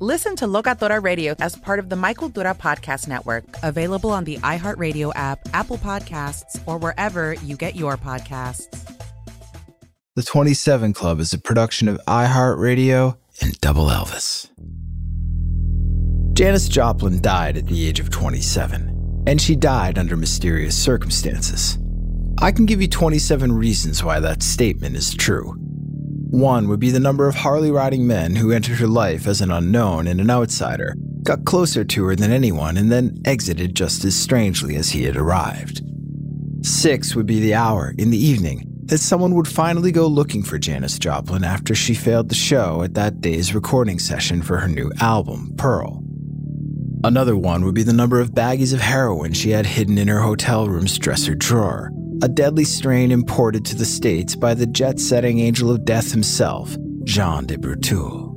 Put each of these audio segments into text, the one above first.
Listen to Locatora Radio as part of the My Cultura Podcast Network, available on the iHeartRadio app, Apple Podcasts, or wherever you get your podcasts. The 27 Club is a production of iHeartRadio and Double Elvis. Janis Joplin died at the age of 27, and she died under mysterious circumstances. I can give you 27 reasons why that statement is true. One would be the number of Harley riding men who entered her life as an unknown and an outsider, got closer to her than anyone, and then exited just as strangely as he had arrived. Six would be the hour, in the evening, that someone would finally go looking for Janis Joplin after she failed the show at that day's recording session for her new album, Pearl. Another one would be the number of baggies of heroin she had hidden in her hotel room's dresser drawer, a deadly strain imported to the States by the jet setting angel of death himself, Jean de Breteuil.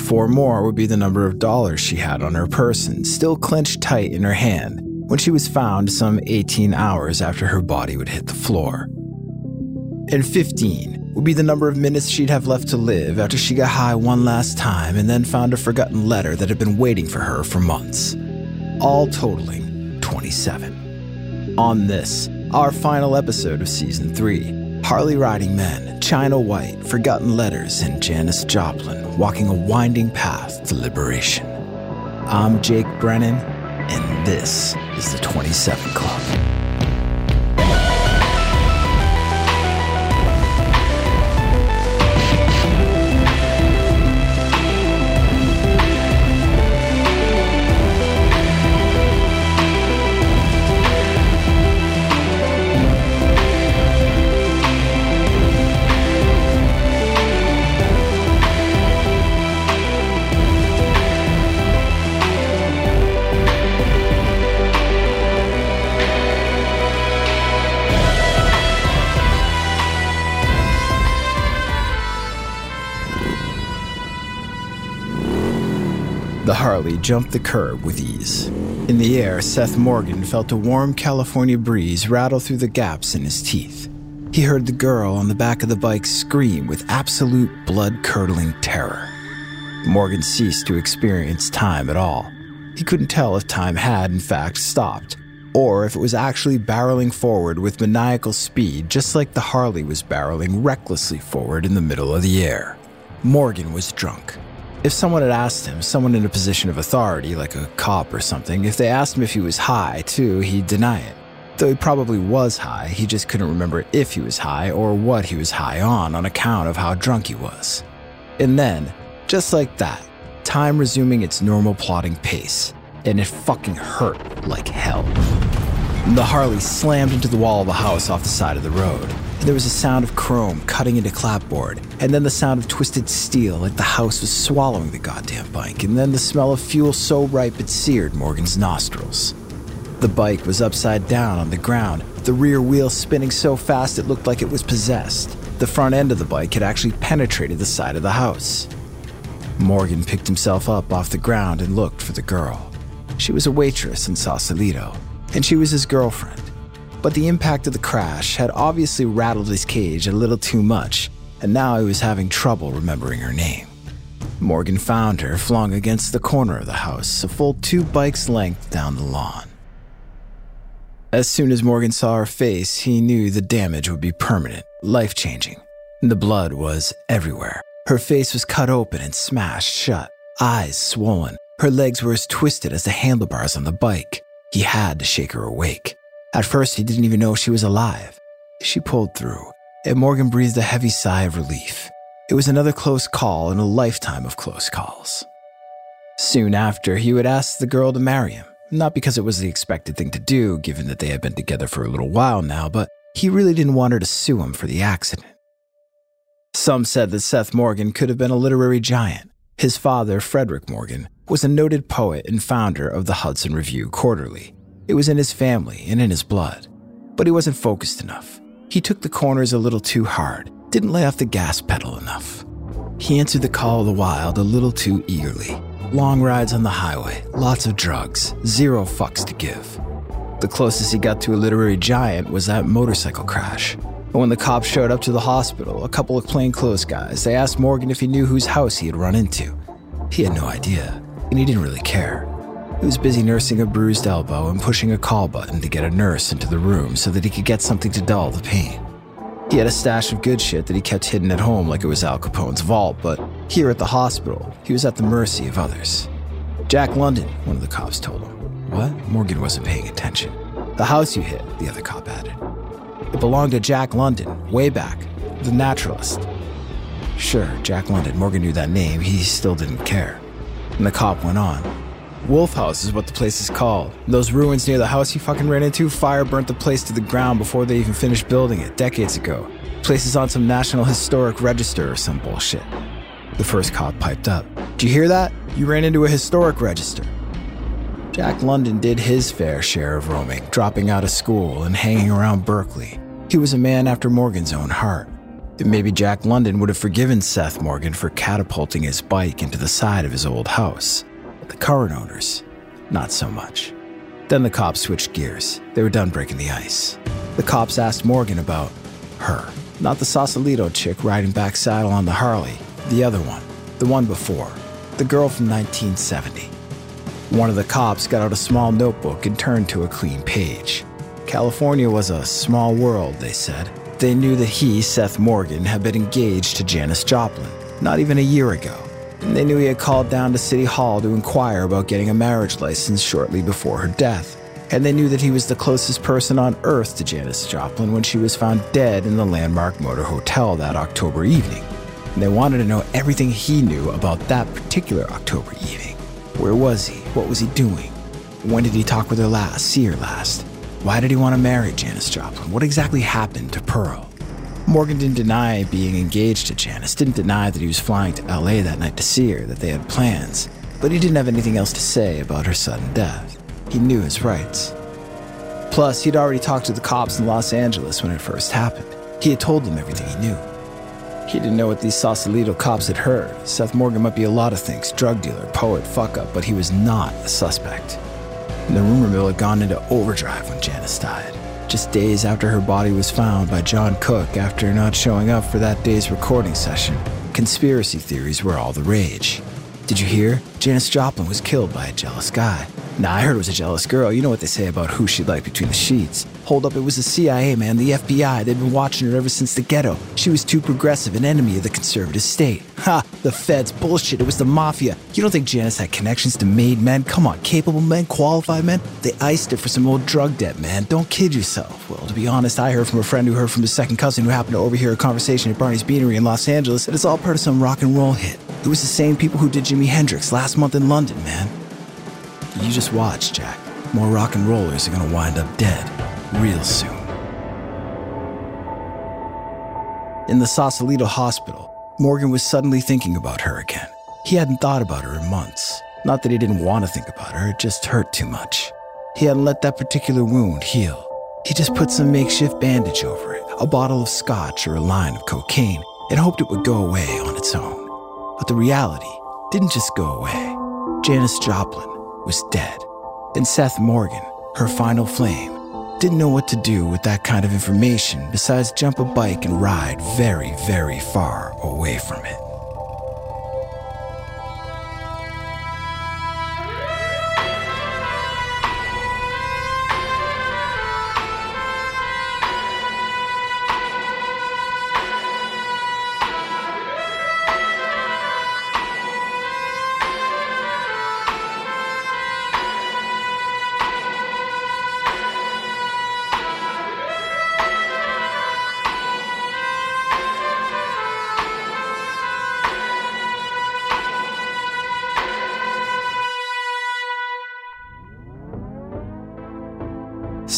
Four more would be the number of dollars she had on her person, still clenched tight in her hand, when she was found some 18 hours after her body would hit the floor. And 15 would be the number of minutes she'd have left to live after she got high one last time and then found a forgotten letter that had been waiting for her for months. All totaling 27. On this, our final episode of season three Harley riding men, China White, Forgotten Letters, and Janis Joplin walking a winding path to liberation. I'm Jake Brennan, and this is the 27 Club. Jumped the curb with ease. In the air, Seth Morgan felt a warm California breeze rattle through the gaps in his teeth. He heard the girl on the back of the bike scream with absolute blood curdling terror. Morgan ceased to experience time at all. He couldn't tell if time had, in fact, stopped, or if it was actually barreling forward with maniacal speed, just like the Harley was barreling recklessly forward in the middle of the air. Morgan was drunk. If someone had asked him, someone in a position of authority, like a cop or something, if they asked him if he was high, too, he'd deny it. Though he probably was high, he just couldn't remember if he was high or what he was high on on account of how drunk he was. And then, just like that, time resuming its normal plodding pace, and it fucking hurt like hell. The Harley slammed into the wall of a house off the side of the road. There was a sound of chrome cutting into clapboard, and then the sound of twisted steel like the house was swallowing the goddamn bike, and then the smell of fuel so ripe it seared Morgan's nostrils. The bike was upside down on the ground, the rear wheel spinning so fast it looked like it was possessed. The front end of the bike had actually penetrated the side of the house. Morgan picked himself up off the ground and looked for the girl. She was a waitress in Sausalito, and she was his girlfriend. But the impact of the crash had obviously rattled his cage a little too much, and now he was having trouble remembering her name. Morgan found her flung against the corner of the house, a full two bikes' length down the lawn. As soon as Morgan saw her face, he knew the damage would be permanent, life changing. The blood was everywhere. Her face was cut open and smashed shut, eyes swollen. Her legs were as twisted as the handlebars on the bike. He had to shake her awake. At first, he didn't even know she was alive. She pulled through, and Morgan breathed a heavy sigh of relief. It was another close call in a lifetime of close calls. Soon after, he would ask the girl to marry him. Not because it was the expected thing to do, given that they had been together for a little while now, but he really didn't want her to sue him for the accident. Some said that Seth Morgan could have been a literary giant. His father, Frederick Morgan, was a noted poet and founder of the Hudson Review Quarterly. It was in his family and in his blood. But he wasn't focused enough. He took the corners a little too hard, didn't lay off the gas pedal enough. He answered the call of the wild a little too eagerly. Long rides on the highway, lots of drugs, zero fucks to give. The closest he got to a literary giant was that motorcycle crash. But when the cops showed up to the hospital, a couple of plainclothes guys, they asked Morgan if he knew whose house he had run into. He had no idea, and he didn't really care. He was busy nursing a bruised elbow and pushing a call button to get a nurse into the room so that he could get something to dull the pain. He had a stash of good shit that he kept hidden at home like it was Al Capone's vault, but here at the hospital, he was at the mercy of others. Jack London, one of the cops told him. What? Morgan wasn't paying attention. The house you hit, the other cop added. It belonged to Jack London, way back, the naturalist. Sure, Jack London, Morgan knew that name, he still didn't care. And the cop went on. Wolf House is what the place is called. Those ruins near the house you fucking ran into, fire burnt the place to the ground before they even finished building it, decades ago. Place is on some National Historic Register or some bullshit. The first cop piped up. Did you hear that? You ran into a historic register. Jack London did his fair share of roaming, dropping out of school and hanging around Berkeley. He was a man after Morgan's own heart. Maybe Jack London would have forgiven Seth Morgan for catapulting his bike into the side of his old house. But The current owners, not so much. Then the cops switched gears. They were done breaking the ice. The cops asked Morgan about her, not the Sausalito chick riding back saddle on the Harley, the other one, the one before, the girl from 1970. One of the cops got out a small notebook and turned to a clean page. California was a small world, they said. They knew that he, Seth Morgan, had been engaged to Janis Joplin, not even a year ago. And they knew he had called down to City Hall to inquire about getting a marriage license shortly before her death. And they knew that he was the closest person on earth to Janis Joplin when she was found dead in the Landmark Motor Hotel that October evening. And they wanted to know everything he knew about that particular October evening. Where was he? What was he doing? When did he talk with her last, see her last? Why did he want to marry Janis Joplin? What exactly happened to Pearl? Morgan didn't deny being engaged to Janis, didn't deny that he was flying to LA that night to see her, that they had plans, but he didn't have anything else to say about her sudden death. He knew his rights. Plus, he'd already talked to the cops in Los Angeles when it first happened. He had told them everything he knew. He didn't know what these Sausalito cops had heard. Seth Morgan might be a lot of things drug dealer, poet, fuck up, but he was not a suspect. The rumor mill had gone into overdrive when Janis died just days after her body was found by John Cooke after not showing up for that day's recording session. Conspiracy theories were all the rage. Did you hear? Janis Joplin was killed by a jealous guy. Now, I heard it was a jealous girl. You know what they say about who she liked between the sheets. Hold up, it was the CIA, man, the FBI. They've been watching her ever since the ghetto. She was too progressive, an enemy of the conservative state. Ha! The feds, bullshit, it was the mafia. You don't think Janis had connections to made men? Come on, capable men, qualified men? They iced her for some old drug debt, man. Don't kid yourself. Well, to be honest, I heard from a friend who heard from his second cousin who happened to overhear a conversation at Barney's Beanery in Los Angeles it's all part of some rock and roll hit. It was the same people who did Jimi Hendrix last month in London, man. You just watch, Jack. More rock and rollers are gonna wind up dead real soon. In the Sausalito hospital, Morgan was suddenly thinking about her again. He hadn't thought about her in months. Not that he didn't want to think about her, it just hurt too much. He hadn't let that particular wound heal. He just put some makeshift bandage over it, a bottle of scotch or a line of cocaine, and hoped it would go away on its own. But the reality didn't just go away. Janis Joplin was dead. And Seth Morgan, her final flame, didn't know what to do with that kind of information besides jump a bike and ride very, very far away from it.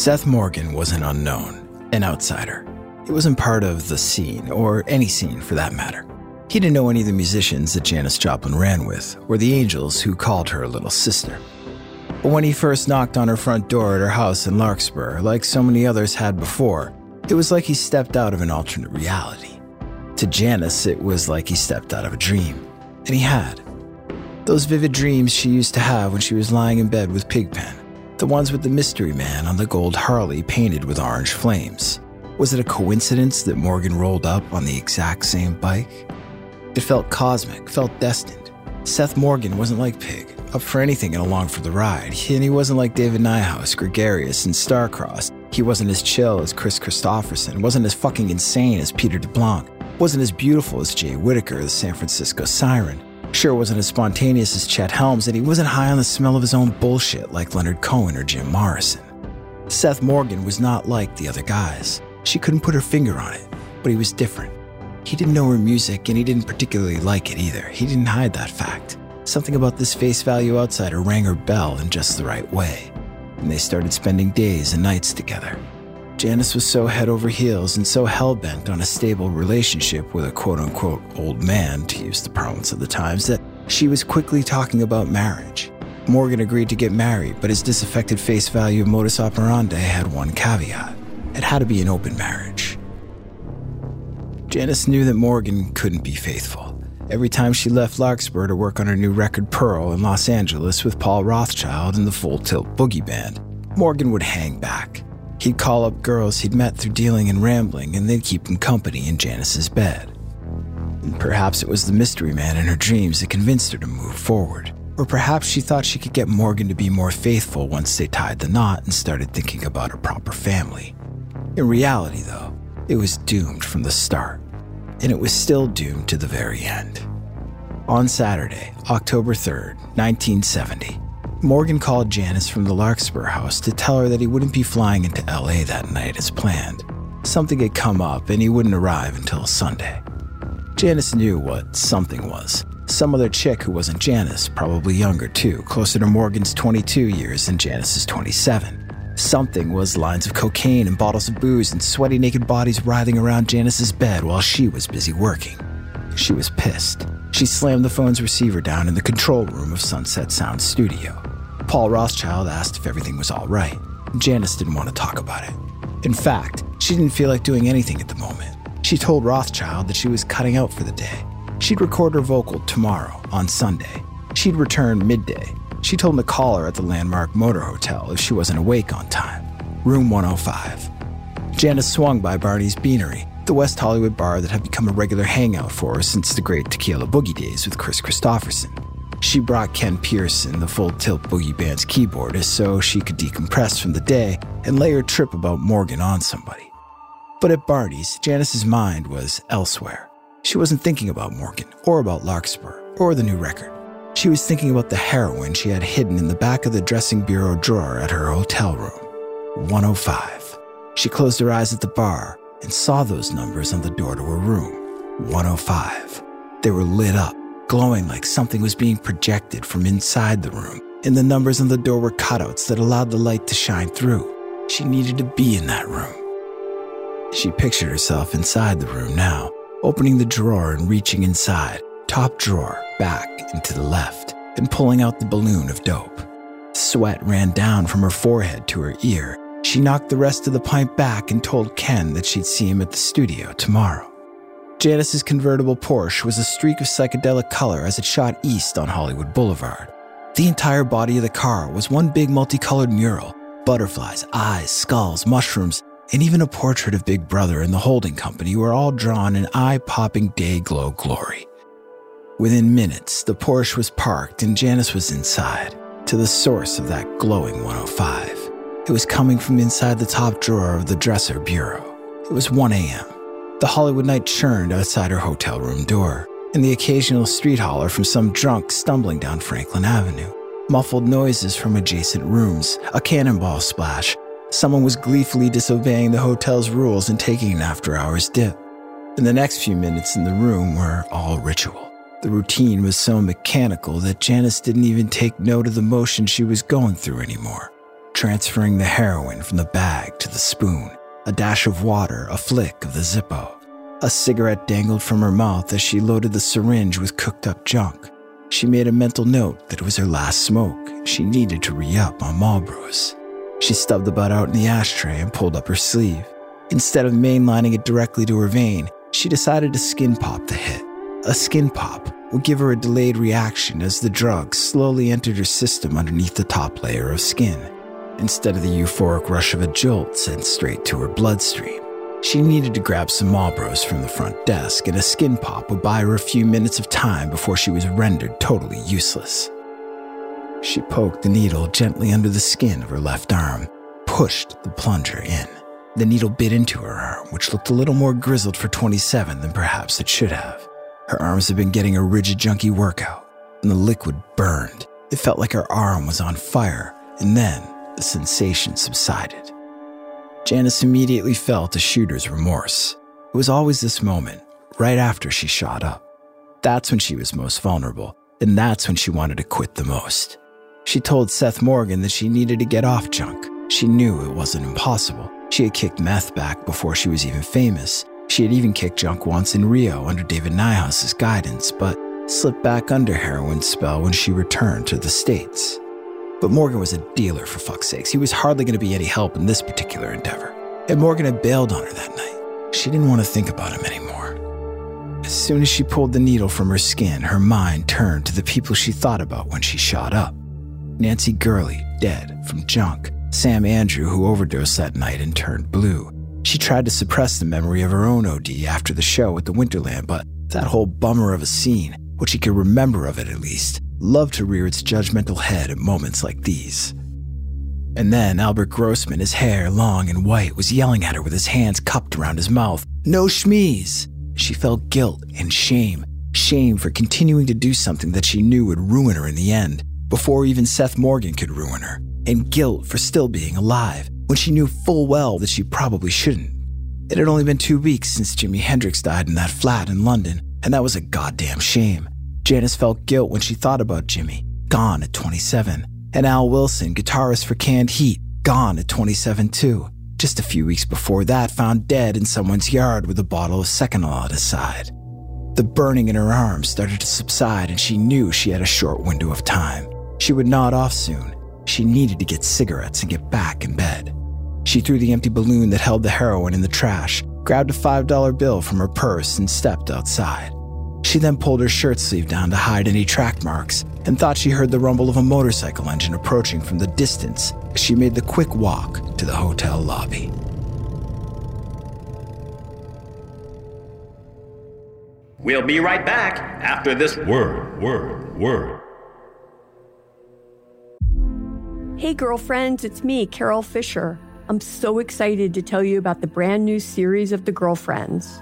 Seth Morgan was an unknown, an outsider. He wasn't part of the scene, or any scene for that matter. He didn't know any of the musicians that Janis Joplin ran with, or the angels who called her a little sister. But when he first knocked on her front door at her house in Larkspur, like so many others had before, it was like he stepped out of an alternate reality. To Janis, it was like he stepped out of a dream. And he had. Those vivid dreams she used to have when she was lying in bed with Pigpen the ones with the mystery man on the gold Harley painted with orange flames. Was it a coincidence that Morgan rolled up on the exact same bike? It felt cosmic, felt destined. Seth Morgan wasn't like Pig, up for anything and along for the ride. and he wasn't like David Niehaus, gregarious and star-crossed. He wasn't as chill as Kris Kristofferson, wasn't as fucking insane as Peter DeBlanc, wasn't as beautiful as Jay Whittaker, the San Francisco Siren. Sure wasn't as spontaneous as Chet Helms, and he wasn't high on the smell of his own bullshit like Leonard Cohen or Jim Morrison. Seth Morgan was not like the other guys. She couldn't put her finger on it, but he was different. He didn't know her music, and he didn't particularly like it either. He didn't hide that fact. Something about this face value outsider rang her bell in just the right way, and they started spending days and nights together. Janis was so head over heels and so hell bent on a stable relationship with a quote unquote old man, to use the parlance of the times, that she was quickly talking about marriage. Morgan agreed to get married, but his disaffected face value modus operandi had one caveat it had to be an open marriage. Janis knew that Morgan couldn't be faithful. Every time she left Larkspur to work on her new record Pearl in Los Angeles with Paul Rothchild and the Full Tilt Boogie Band, Morgan would hang back He'd call up girls he'd met through dealing and rambling, and they'd keep him company in Janis's bed. And perhaps it was the mystery man in her dreams that convinced her to move forward. Or perhaps she thought she could get Morgan to be more faithful once they tied the knot and started thinking about a proper family. In reality, though, it was doomed from the start, and it was still doomed to the very end. On Saturday, October 3rd, 1970, Morgan called Janis from the Larkspur house to tell her that he wouldn't be flying into LA that night as planned. Something had come up and he wouldn't arrive until Sunday. Janis knew what something was. Some other chick who wasn't Janis, probably younger too, closer to Morgan's 22 years than Janis's 27. Something was lines of cocaine and bottles of booze and sweaty naked bodies writhing around Janis's bed while she was busy working. She was pissed. She slammed the phone's receiver down in the control room of Sunset Sound Studio. Paul Rothchild asked if everything was all right. Janis didn't want to talk about it. In fact, she didn't feel like doing anything at the moment. She told Rothchild that she was cutting out for the day. She'd record her vocal tomorrow, on Sunday. She'd return midday. She told him to call her at the Landmark Motor Hotel if she wasn't awake on time. Room 105. Janis swung by Barney's Beanery, the West Hollywood bar that had become a regular hangout for her since the great tequila boogie days with Kris Kristofferson. She brought Ken Pearson, the full tilt boogie band's keyboardist, so she could decompress from the day and lay her trip about Morgan on somebody. But at Barney's, Janis's mind was elsewhere. She wasn't thinking about Morgan, or about Larkspur, or the new record. She was thinking about the heroin she had hidden in the back of the dressing bureau drawer at her hotel room 105. She closed her eyes at the bar and saw those numbers on the door to her room 105. They were lit up glowing like something was being projected from inside the room, and the numbers on the door were cutouts that allowed the light to shine through. She needed to be in that room. She pictured herself inside the room now, opening the drawer and reaching inside, top drawer, back and to the left, and pulling out the balloon of dope. Sweat ran down from her forehead to her ear. She knocked the rest of the pint back and told Ken that she'd see him at the studio tomorrow. Janis's convertible Porsche was a streak of psychedelic color as it shot east on Hollywood Boulevard. The entire body of the car was one big multicolored mural butterflies, eyes, skulls, mushrooms, and even a portrait of Big Brother and the holding company were all drawn in eye popping day glow glory. Within minutes, the Porsche was parked and Janis was inside, to the source of that glowing 105. It was coming from inside the top drawer of the dresser bureau. It was 1 a.m. The Hollywood night churned outside her hotel room door, and the occasional street holler from some drunk stumbling down Franklin Avenue. Muffled noises from adjacent rooms, a cannonball splash, Someone was gleefully disobeying the hotel's rules and taking an after hours dip. And the next few minutes in the room were all ritual. The routine was so mechanical that Janis didn't even take note of the motion she was going through anymore. Transferring the heroin from the bag to the spoon, a dash of water, a flick of the Zippo. A cigarette dangled from her mouth as she loaded the syringe with cooked up junk. She made a mental note that it was her last smoke. She needed to re up on Marlboros. She stubbed the butt out in the ashtray and pulled up her sleeve. Instead of mainlining it directly to her vein, she decided to skin pop the hit. A skin pop would give her a delayed reaction as the drug slowly entered her system underneath the top layer of skin. Instead of the euphoric rush of a jolt sent straight to her bloodstream, she needed to grab some Marlboros from the front desk, and a skin pop would buy her a few minutes of time before she was rendered totally useless. She poked the needle gently under the skin of her left arm, pushed the plunger in. The needle bit into her arm, which looked a little more grizzled for 27 than perhaps it should have. Her arms had been getting a rigid, junky workout, and the liquid burned. It felt like her arm was on fire, and then the sensation subsided. Janis immediately felt a shooter's remorse. It was always this moment, right after she shot up. That's when she was most vulnerable, and that's when she wanted to quit the most. She told Seth Morgan that she needed to get off junk. She knew it wasn't impossible. She had kicked meth back before she was even famous. She had even kicked junk once in Rio under David Niehaus's guidance, but slipped back under heroin's spell when she returned to the States. But Morgan was a dealer, for fuck's sakes. He was hardly going to be any help in this particular endeavor. And Morgan had bailed on her that night. She didn't want to think about him anymore. As soon as she pulled the needle from her skin, her mind turned to the people she thought about when she shot up. Nancy Gurley, dead from junk. Sam Andrew, who overdosed that night and turned blue. She tried to suppress the memory of her own OD after the show at the Winterland, but that whole bummer of a scene, what she could remember of it at least, loved to rear its judgmental head at moments like these. And then Albert Grossman, his hair long and white, was yelling at her with his hands cupped around his mouth. No schmees! She felt guilt and shame. Shame for continuing to do something that she knew would ruin her in the end before even Seth Morgan could ruin her, and guilt for still being alive when she knew full well that she probably shouldn't. It had only been two weeks since Jimi Hendrix died in that flat in London, and that was a goddamn shame. Janis felt guilt when she thought about Jimi, gone at 27, and Al Wilson, guitarist for Canned Heat, gone at 27 too. Just a few weeks before that, found dead in someone's yard with a bottle of Seconal at his side. The burning in her arms started to subside, and she knew she had a short window of time. She would nod off soon. She needed to get cigarettes and get back in bed. She threw the empty balloon that held the heroin in the trash, grabbed a $5 bill from her purse, and stepped outside. She then pulled her shirt sleeve down to hide any track marks and thought she heard the rumble of a motorcycle engine approaching from the distance as she made the quick walk to the hotel lobby. We'll be right back after this word, word, word. Hey, girlfriends, it's me, Carol Fisher. I'm so excited to tell you about the brand new series of The Girlfriends.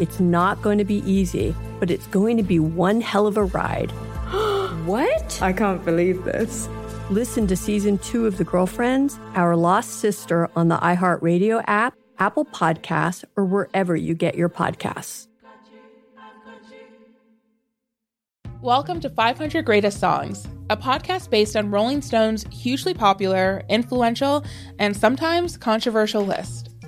It's not going to be easy, but it's going to be one hell of a ride. what? I can't believe this. Listen to season two of The Girlfriends, Our Lost Sister on the iHeartRadio app, Apple Podcasts, or wherever you get your podcasts. Welcome to 500 Greatest Songs, a podcast based on Rolling Stone's hugely popular, influential, and sometimes controversial list.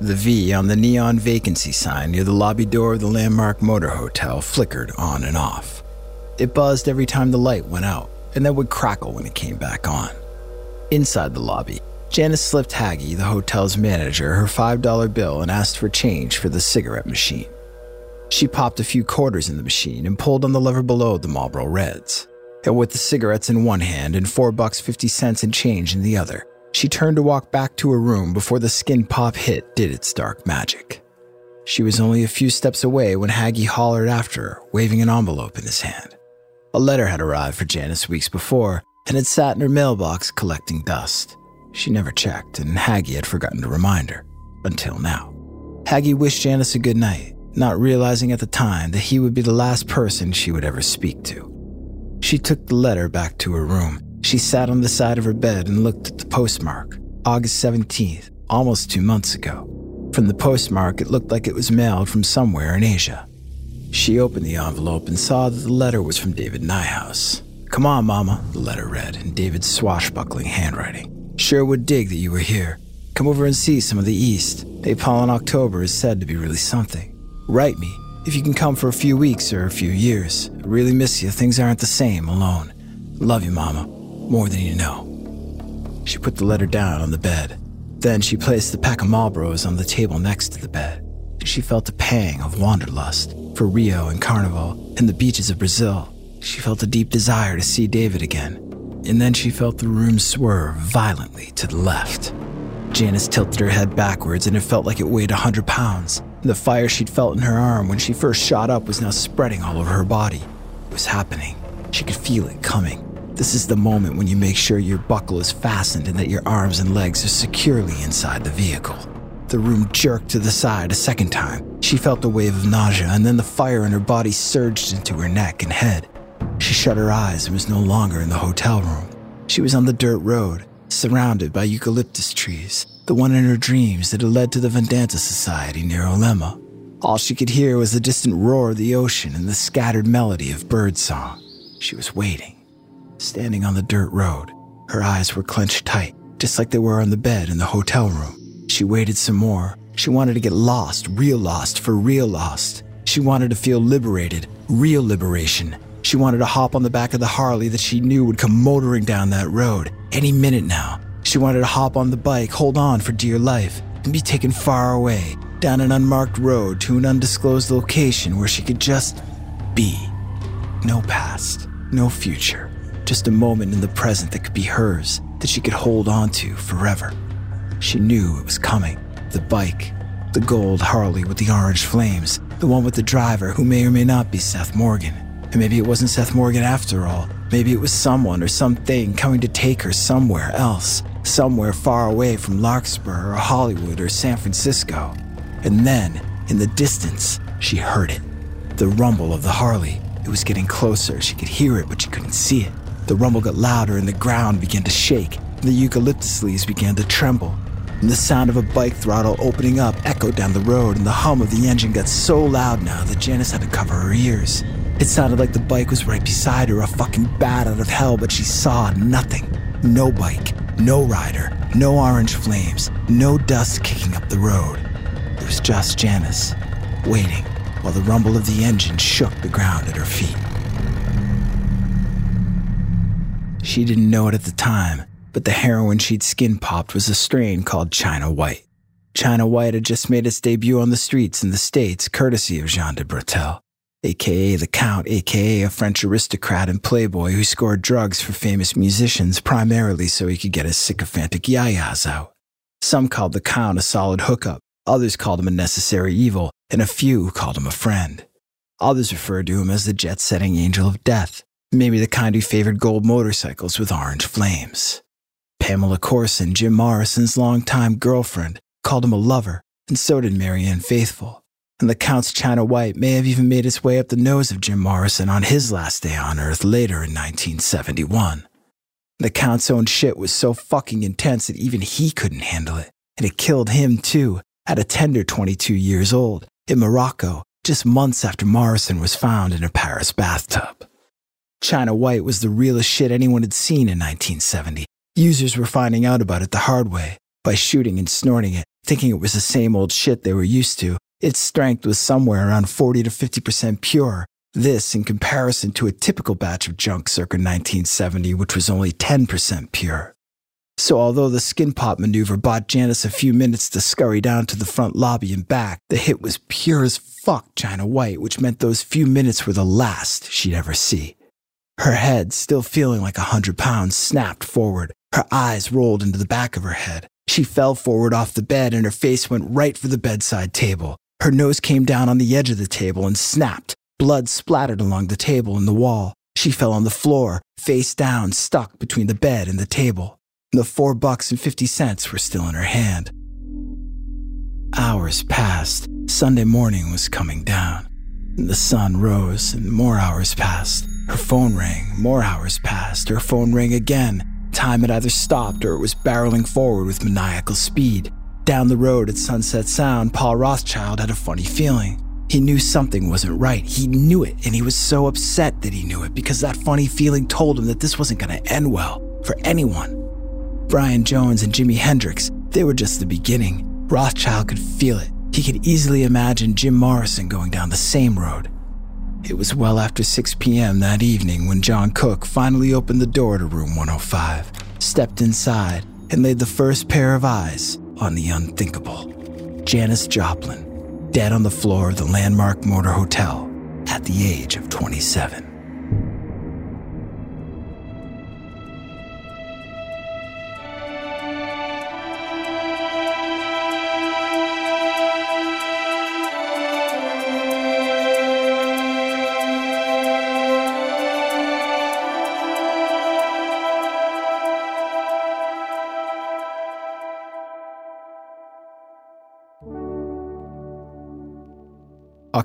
The V on the neon vacancy sign near the lobby door of the Landmark Motor Hotel flickered on and off. It buzzed every time the light went out, and then would crackle when it came back on. Inside the lobby, Janis slipped Haggy, the hotel's manager, her $5 bill and asked for change for the cigarette machine. She popped a few quarters in the machine and pulled on the lever below the Marlboro Reds. And with the cigarettes in one hand and four bucks fifty cents in change in the other, she turned to walk back to her room before the skin pop hit did its dark magic. She was only a few steps away when Haggy hollered after her, waving an envelope in his hand. A letter had arrived for Janis weeks before and had sat in her mailbox collecting dust. She never checked, and Haggy had forgotten to remind her, until now. Haggy wished Janis a good night, not realizing at the time that he would be the last person she would ever speak to. She took the letter back to her room. She sat on the side of her bed and looked at the postmark, August 17th, almost two months ago. From the postmark, it looked like it was mailed from somewhere in Asia. She opened the envelope and saw that the letter was from David Niehaus. Come on, Mama, the letter read in David's swashbuckling handwriting. Sure would dig that you were here. Come over and see some of the East. Nepal in October is said to be really something. Write me, If you can come for a few weeks or a few years, I really miss you. Things aren't the same alone. Love you, Mama, more than you know. She put the letter down on the bed. Then she placed the pack of Marlboros on the table next to the bed. She felt a pang of wanderlust for Rio and Carnival and the beaches of Brazil. She felt a deep desire to see David again. And then she felt the room swerve violently to the left. Janis tilted her head backwards and it felt like it weighed a hundred pounds. The fire she'd felt in her arm when she first shot up was now spreading all over her body. It was happening. She could feel it coming. This is the moment when you make sure your buckle is fastened and that your arms and legs are securely inside the vehicle. The room jerked to the side a second time. She felt a wave of nausea, and then the fire in her body surged into her neck and head. She shut her eyes and was no longer in the hotel room. She was on the dirt road, surrounded by eucalyptus trees, the one in her dreams that had led to the Vedanta Society near Olema. All she could hear was the distant roar of the ocean and the scattered melody of birdsong. She was waiting, standing on the dirt road. Her eyes were clenched tight, just like they were on the bed in the hotel room. She waited some more. She wanted to get lost, real lost, for real lost. She wanted to feel liberated, real liberation. She wanted to hop on the back of the Harley that she knew would come motoring down that road any minute now. She wanted to hop on the bike, hold on for dear life, and be taken far away down an unmarked road to an undisclosed location where she could just be. No past, no future, just a moment in the present that could be hers, that she could hold on to forever. She knew it was coming. The bike, the gold Harley with the orange flames, the one with the driver who may or may not be Seth Morgan. And maybe it wasn't Seth Morgan after all. Maybe it was someone or something coming to take her somewhere else, somewhere far away from Larkspur or Hollywood or San Francisco. And then, in the distance, she heard it. The rumble of the Harley. It was getting closer. She could hear it, but she couldn't see it. The rumble got louder and the ground began to shake. The eucalyptus leaves began to tremble. And the sound of a bike throttle opening up echoed down the road, and the hum of the engine got so loud now that Janis had to cover her ears. It sounded like the bike was right beside her, a fucking bat out of hell, but she saw nothing. No bike, no rider, no orange flames, no dust kicking up the road. It was just Janis, waiting while the rumble of the engine shook the ground at her feet. She didn't know it at the time, but the heroin she'd skin popped was a strain called China White. China White had just made its debut on the streets in the States, courtesy of Jean de Breteuil, aka the Count, aka a French aristocrat and playboy who scored drugs for famous musicians primarily so he could get his sycophantic yayas out. Some called the Count a solid hookup, others called him a necessary evil, and a few called him a friend. Others referred to him as the jet setting angel of death, maybe the kind who favored gold motorcycles with orange flames. Pamela Courson, Jim Morrison's longtime girlfriend, called him a lover, and so did Marianne Faithfull. And the Count's China White may have even made its way up the nose of Jim Morrison on his last day on Earth later in 1971. The Count's own shit was so fucking intense that even he couldn't handle it, and it killed him too, at a tender 22 years old, in Morocco, just months after Morrison was found in a Paris bathtub. China White was the realest shit anyone had seen in 1970. Users were finding out about it the hard way by shooting and snorting it, thinking it was the same old shit they were used to. Its strength was somewhere around 40 to 50% pure. This in comparison to a typical batch of junk circa 1970, which was only 10% pure. So, although the skin pop maneuver bought Janis a few minutes to scurry down to the front lobby and back, the hit was pure as fuck China White, which meant those few minutes were the last she'd ever see. Her head, still feeling like a hundred pounds, snapped forward. Her eyes rolled into the back of her head. She fell forward off the bed and her face went right for the bedside table. Her nose came down on the edge of the table and snapped. Blood splattered along the table and the wall. She fell on the floor, face down, stuck between the bed and the table. The four bucks and fifty cents were still in her hand. Hours passed. Sunday morning was coming down. The sun rose and more hours passed. Her phone rang. More hours passed. Her phone rang again. Time had either stopped or it was barreling forward with maniacal speed. Down the road at Sunset Sound, Paul Rothchild had a funny feeling. He knew something wasn't right. He knew it, and he was so upset that he knew it because that funny feeling told him that this wasn't going to end well for anyone. Brian Jones and Jimi Hendrix, they were just the beginning. Rothchild could feel it. He could easily imagine Jim Morrison going down the same road. It was well after 6 p.m. that evening when John Cooke finally opened the door to room 105, stepped inside, and laid the first pair of eyes on the unthinkable. Janis Joplin, dead on the floor of the Landmark Motor Hotel at the age of 27.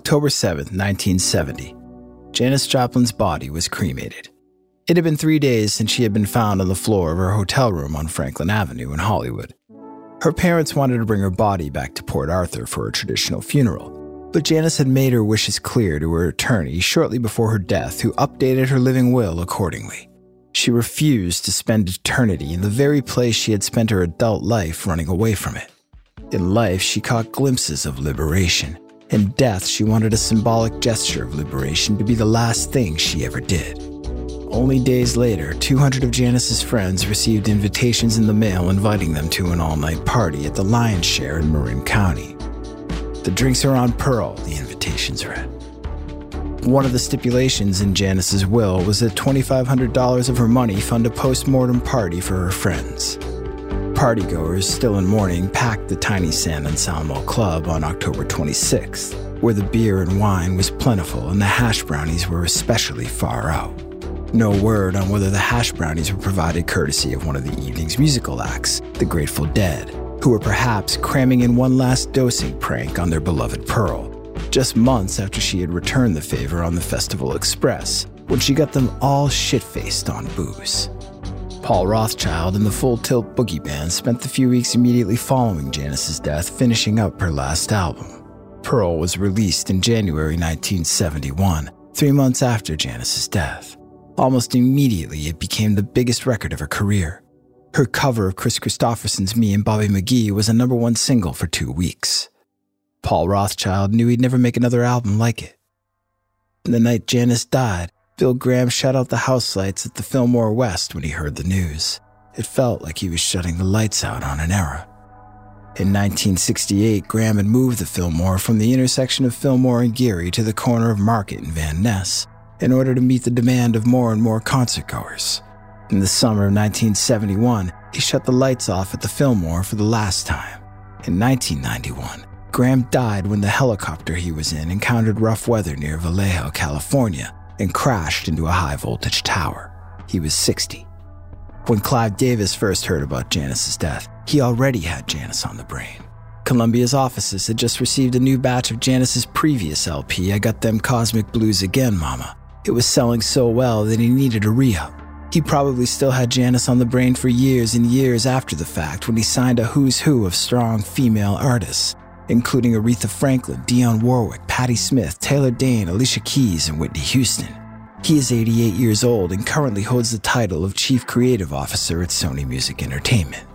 October 7, 1970. Janis Joplin's body was cremated. It had been three days since she had been found on the floor of her hotel room on Franklin Avenue in Hollywood. Her parents wanted to bring her body back to Port Arthur for a traditional funeral, but Janis had made her wishes clear to her attorney shortly before her death, who updated her living will accordingly. She refused to spend eternity in the very place she had spent her adult life running away from it. In life, she caught glimpses of liberation. In death, she wanted a symbolic gesture of liberation to be the last thing she ever did. Only days later, 200 of Janis's friends received invitations in the mail inviting them to an all night party at the Lion's Share in Marin County. The drinks are on Pearl, the invitations read. One of the stipulations in Janis's will was that $2,500 of her money fund a post mortem party for her friends. Partygoers, still in mourning, packed the tiny San Anselmo Club on October 26th, where the beer and wine was plentiful and the hash brownies were especially far out. No word on whether the hash brownies were provided courtesy of one of the evening's musical acts, the Grateful Dead, who were perhaps cramming in one last dosing prank on their beloved Pearl, just months after she had returned the favor on the Festival Express, when she got them all shit faced on booze. Paul Rothchild and the Full Tilt Boogie Band spent the few weeks immediately following Janis's death finishing up her last album. Pearl was released in January 1971, three months after Janis's death. Almost immediately, it became the biggest record of her career. Her cover of Kris Kristofferson's Me and Bobby McGee was a number one single for two weeks. Paul Rothchild knew he'd never make another album like it. The night Janis died, Bill Graham shut out the house lights at the Fillmore West when he heard the news. It felt like he was shutting the lights out on an era. In 1968, Graham had moved the Fillmore from the intersection of Fillmore and Geary to the corner of Market and Van Ness in order to meet the demand of more and more concertgoers. In the summer of 1971, he shut the lights off at the Fillmore for the last time. In 1991, Graham died when the helicopter he was in encountered rough weather near Vallejo, California, and crashed into a high voltage tower. He was 60. When Clive Davis first heard about Janis's death, he already had Janis on the brain. Columbia's offices had just received a new batch of Janis's previous LP, I Got Them Cosmic Blues Again, Mama. It was selling so well that he needed a re up. He probably still had Janis on the brain for years and years after the fact when he signed a who's who of strong female artists, including Aretha Franklin, Dionne Warwick, Patti Smith, Taylor Dayne, Alicia Keys, and Whitney Houston. He is 88 years old and currently holds the title of Chief Creative Officer at Sony Music Entertainment.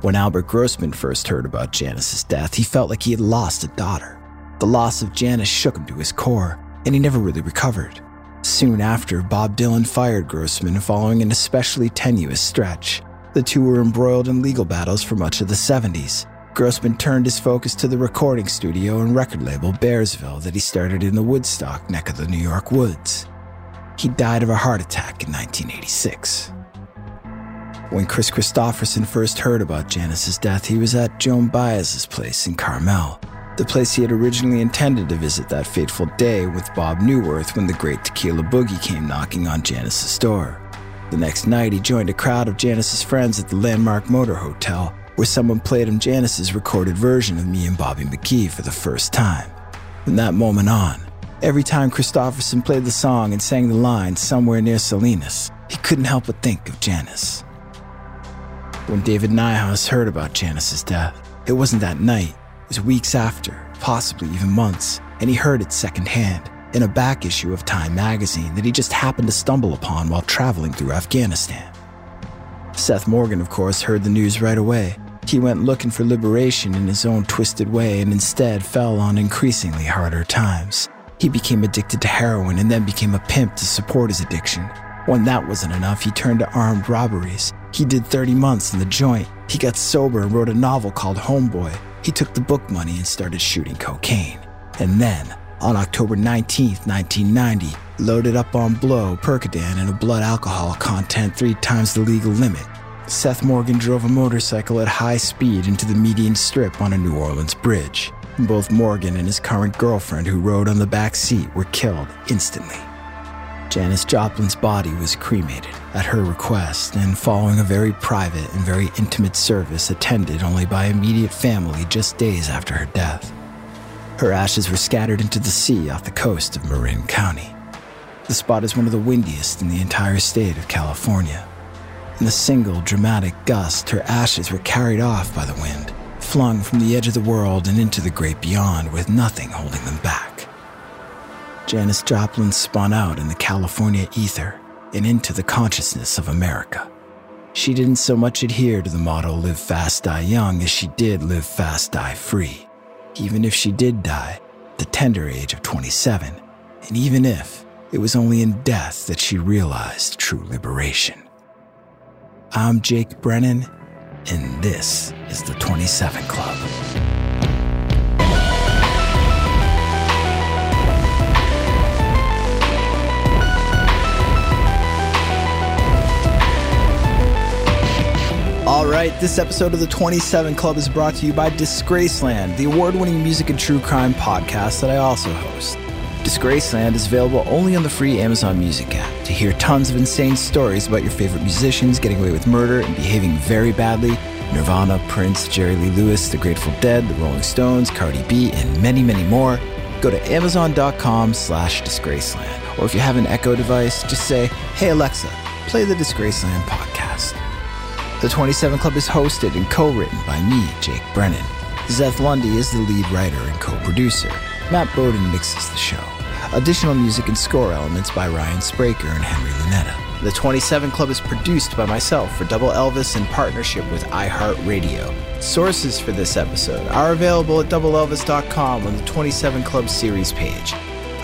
When Albert Grossman first heard about Janis's death, he felt like he had lost a daughter. The loss of Janis shook him to his core, and he never really recovered. Soon after, Bob Dylan fired Grossman following an especially tenuous stretch. The two were embroiled in legal battles for much of the 70s. Grossman turned his focus to the recording studio and record label Bearsville that he started in the Woodstock neck of the New York woods. He died of a heart attack in 1986. When Kris Kristofferson first heard about Janis's death, he was at Joan Baez's place in Carmel, the place he had originally intended to visit that fateful day with Bob Neuwirth when the great Tequila Boogie came knocking on Janis's door. The next night, he joined a crowd of Janis's friends at the Landmark Motor Hotel, where someone played him Janis's recorded version of Me and Bobby McGee for the first time. From that moment on, every time Kristofferson played the song and sang the line somewhere near Salinas, he couldn't help but think of Janis. When David Niehaus heard about Janis's death, it wasn't that night, it was weeks after, possibly even months, and he heard it secondhand in a back issue of Time magazine that he just happened to stumble upon while traveling through Afghanistan. Seth Morgan, of course, heard the news right away, He went looking for liberation in his own twisted way and instead fell on increasingly harder times. He became addicted to heroin and then became a pimp to support his addiction. When that wasn't enough, he turned to armed robberies. He did 30 months in the joint. He got sober and wrote a novel called Homeboy. He took the book money and started shooting cocaine. And then, on October 19, 1990, loaded up on blow, Percodan, and a blood alcohol content three times the legal limit. Seth Morgan drove a motorcycle at high speed into the median strip on a New Orleans bridge. Both Morgan and his current girlfriend, who rode on the back seat, were killed instantly. Janis Joplin's body was cremated at her request and following a very private and very intimate service attended only by immediate family just days after her death. Her ashes were scattered into the sea off the coast of Marin County. The spot is one of the windiest in the entire state of California. In a single dramatic gust, her ashes were carried off by the wind, flung from the edge of the world and into the great beyond with nothing holding them back. Janis Joplin spun out in the California ether and into the consciousness of America. She didn't so much adhere to the motto live fast, die young as she did live fast, die free. Even if she did die, the tender age of 27, and even if it was only in death that she realized true liberation. I'm Jake Brennan, and this is the 27 Club. All right, this episode of the 27 Club is brought to you by Disgraceland, the award winning music and true crime podcast that I also host. Disgraceland is available only on the free Amazon Music app. To hear tons of insane stories about your favorite musicians getting away with murder and behaving very badly, Nirvana, Prince, Jerry Lee Lewis, The Grateful Dead, The Rolling Stones, Cardi B, and many, many more, go to amazon.com slash disgraceland. Or if you have an Echo device, just say, hey Alexa, play the Disgraceland podcast. The 27 Club is hosted and co-written by me, Jake Brennan. Zeth Lundy is the lead writer and co-producer. Matt Bowden mixes the show. Additional music and score elements by Ryan Spraker and Henry Lunetta. The 27 Club is produced by myself for Double Elvis in partnership with iHeartRadio. Sources for this episode are available at doubleelvis.com on the 27 Club series page.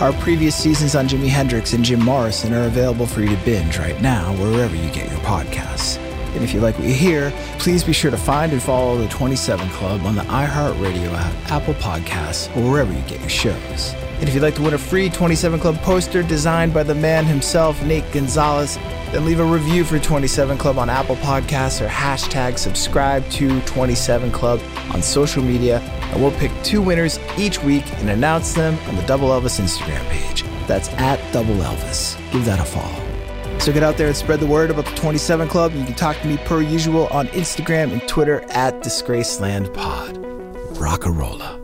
Our previous seasons on Jimi Hendrix and Jim Morrison are available for you to binge right now wherever you get your podcasts. And if you like what you hear, please be sure to find and follow the 27 Club on the iHeartRadio app, Apple Podcasts, or wherever you get your shows. And if you'd like to win a free 27 Club poster designed by the man himself, Nate Gonzalez, then leave a review for 27 Club on Apple Podcasts or hashtag subscribe to 27 Club on social media, and we'll pick two winners each week and announce them on the Double Elvis Instagram page. That's at Double Elvis. Give that a follow. So get out there and spread the word about the 27 Club. You can talk to me per usual on Instagram and Twitter at DisgracelandPod. Rock a What's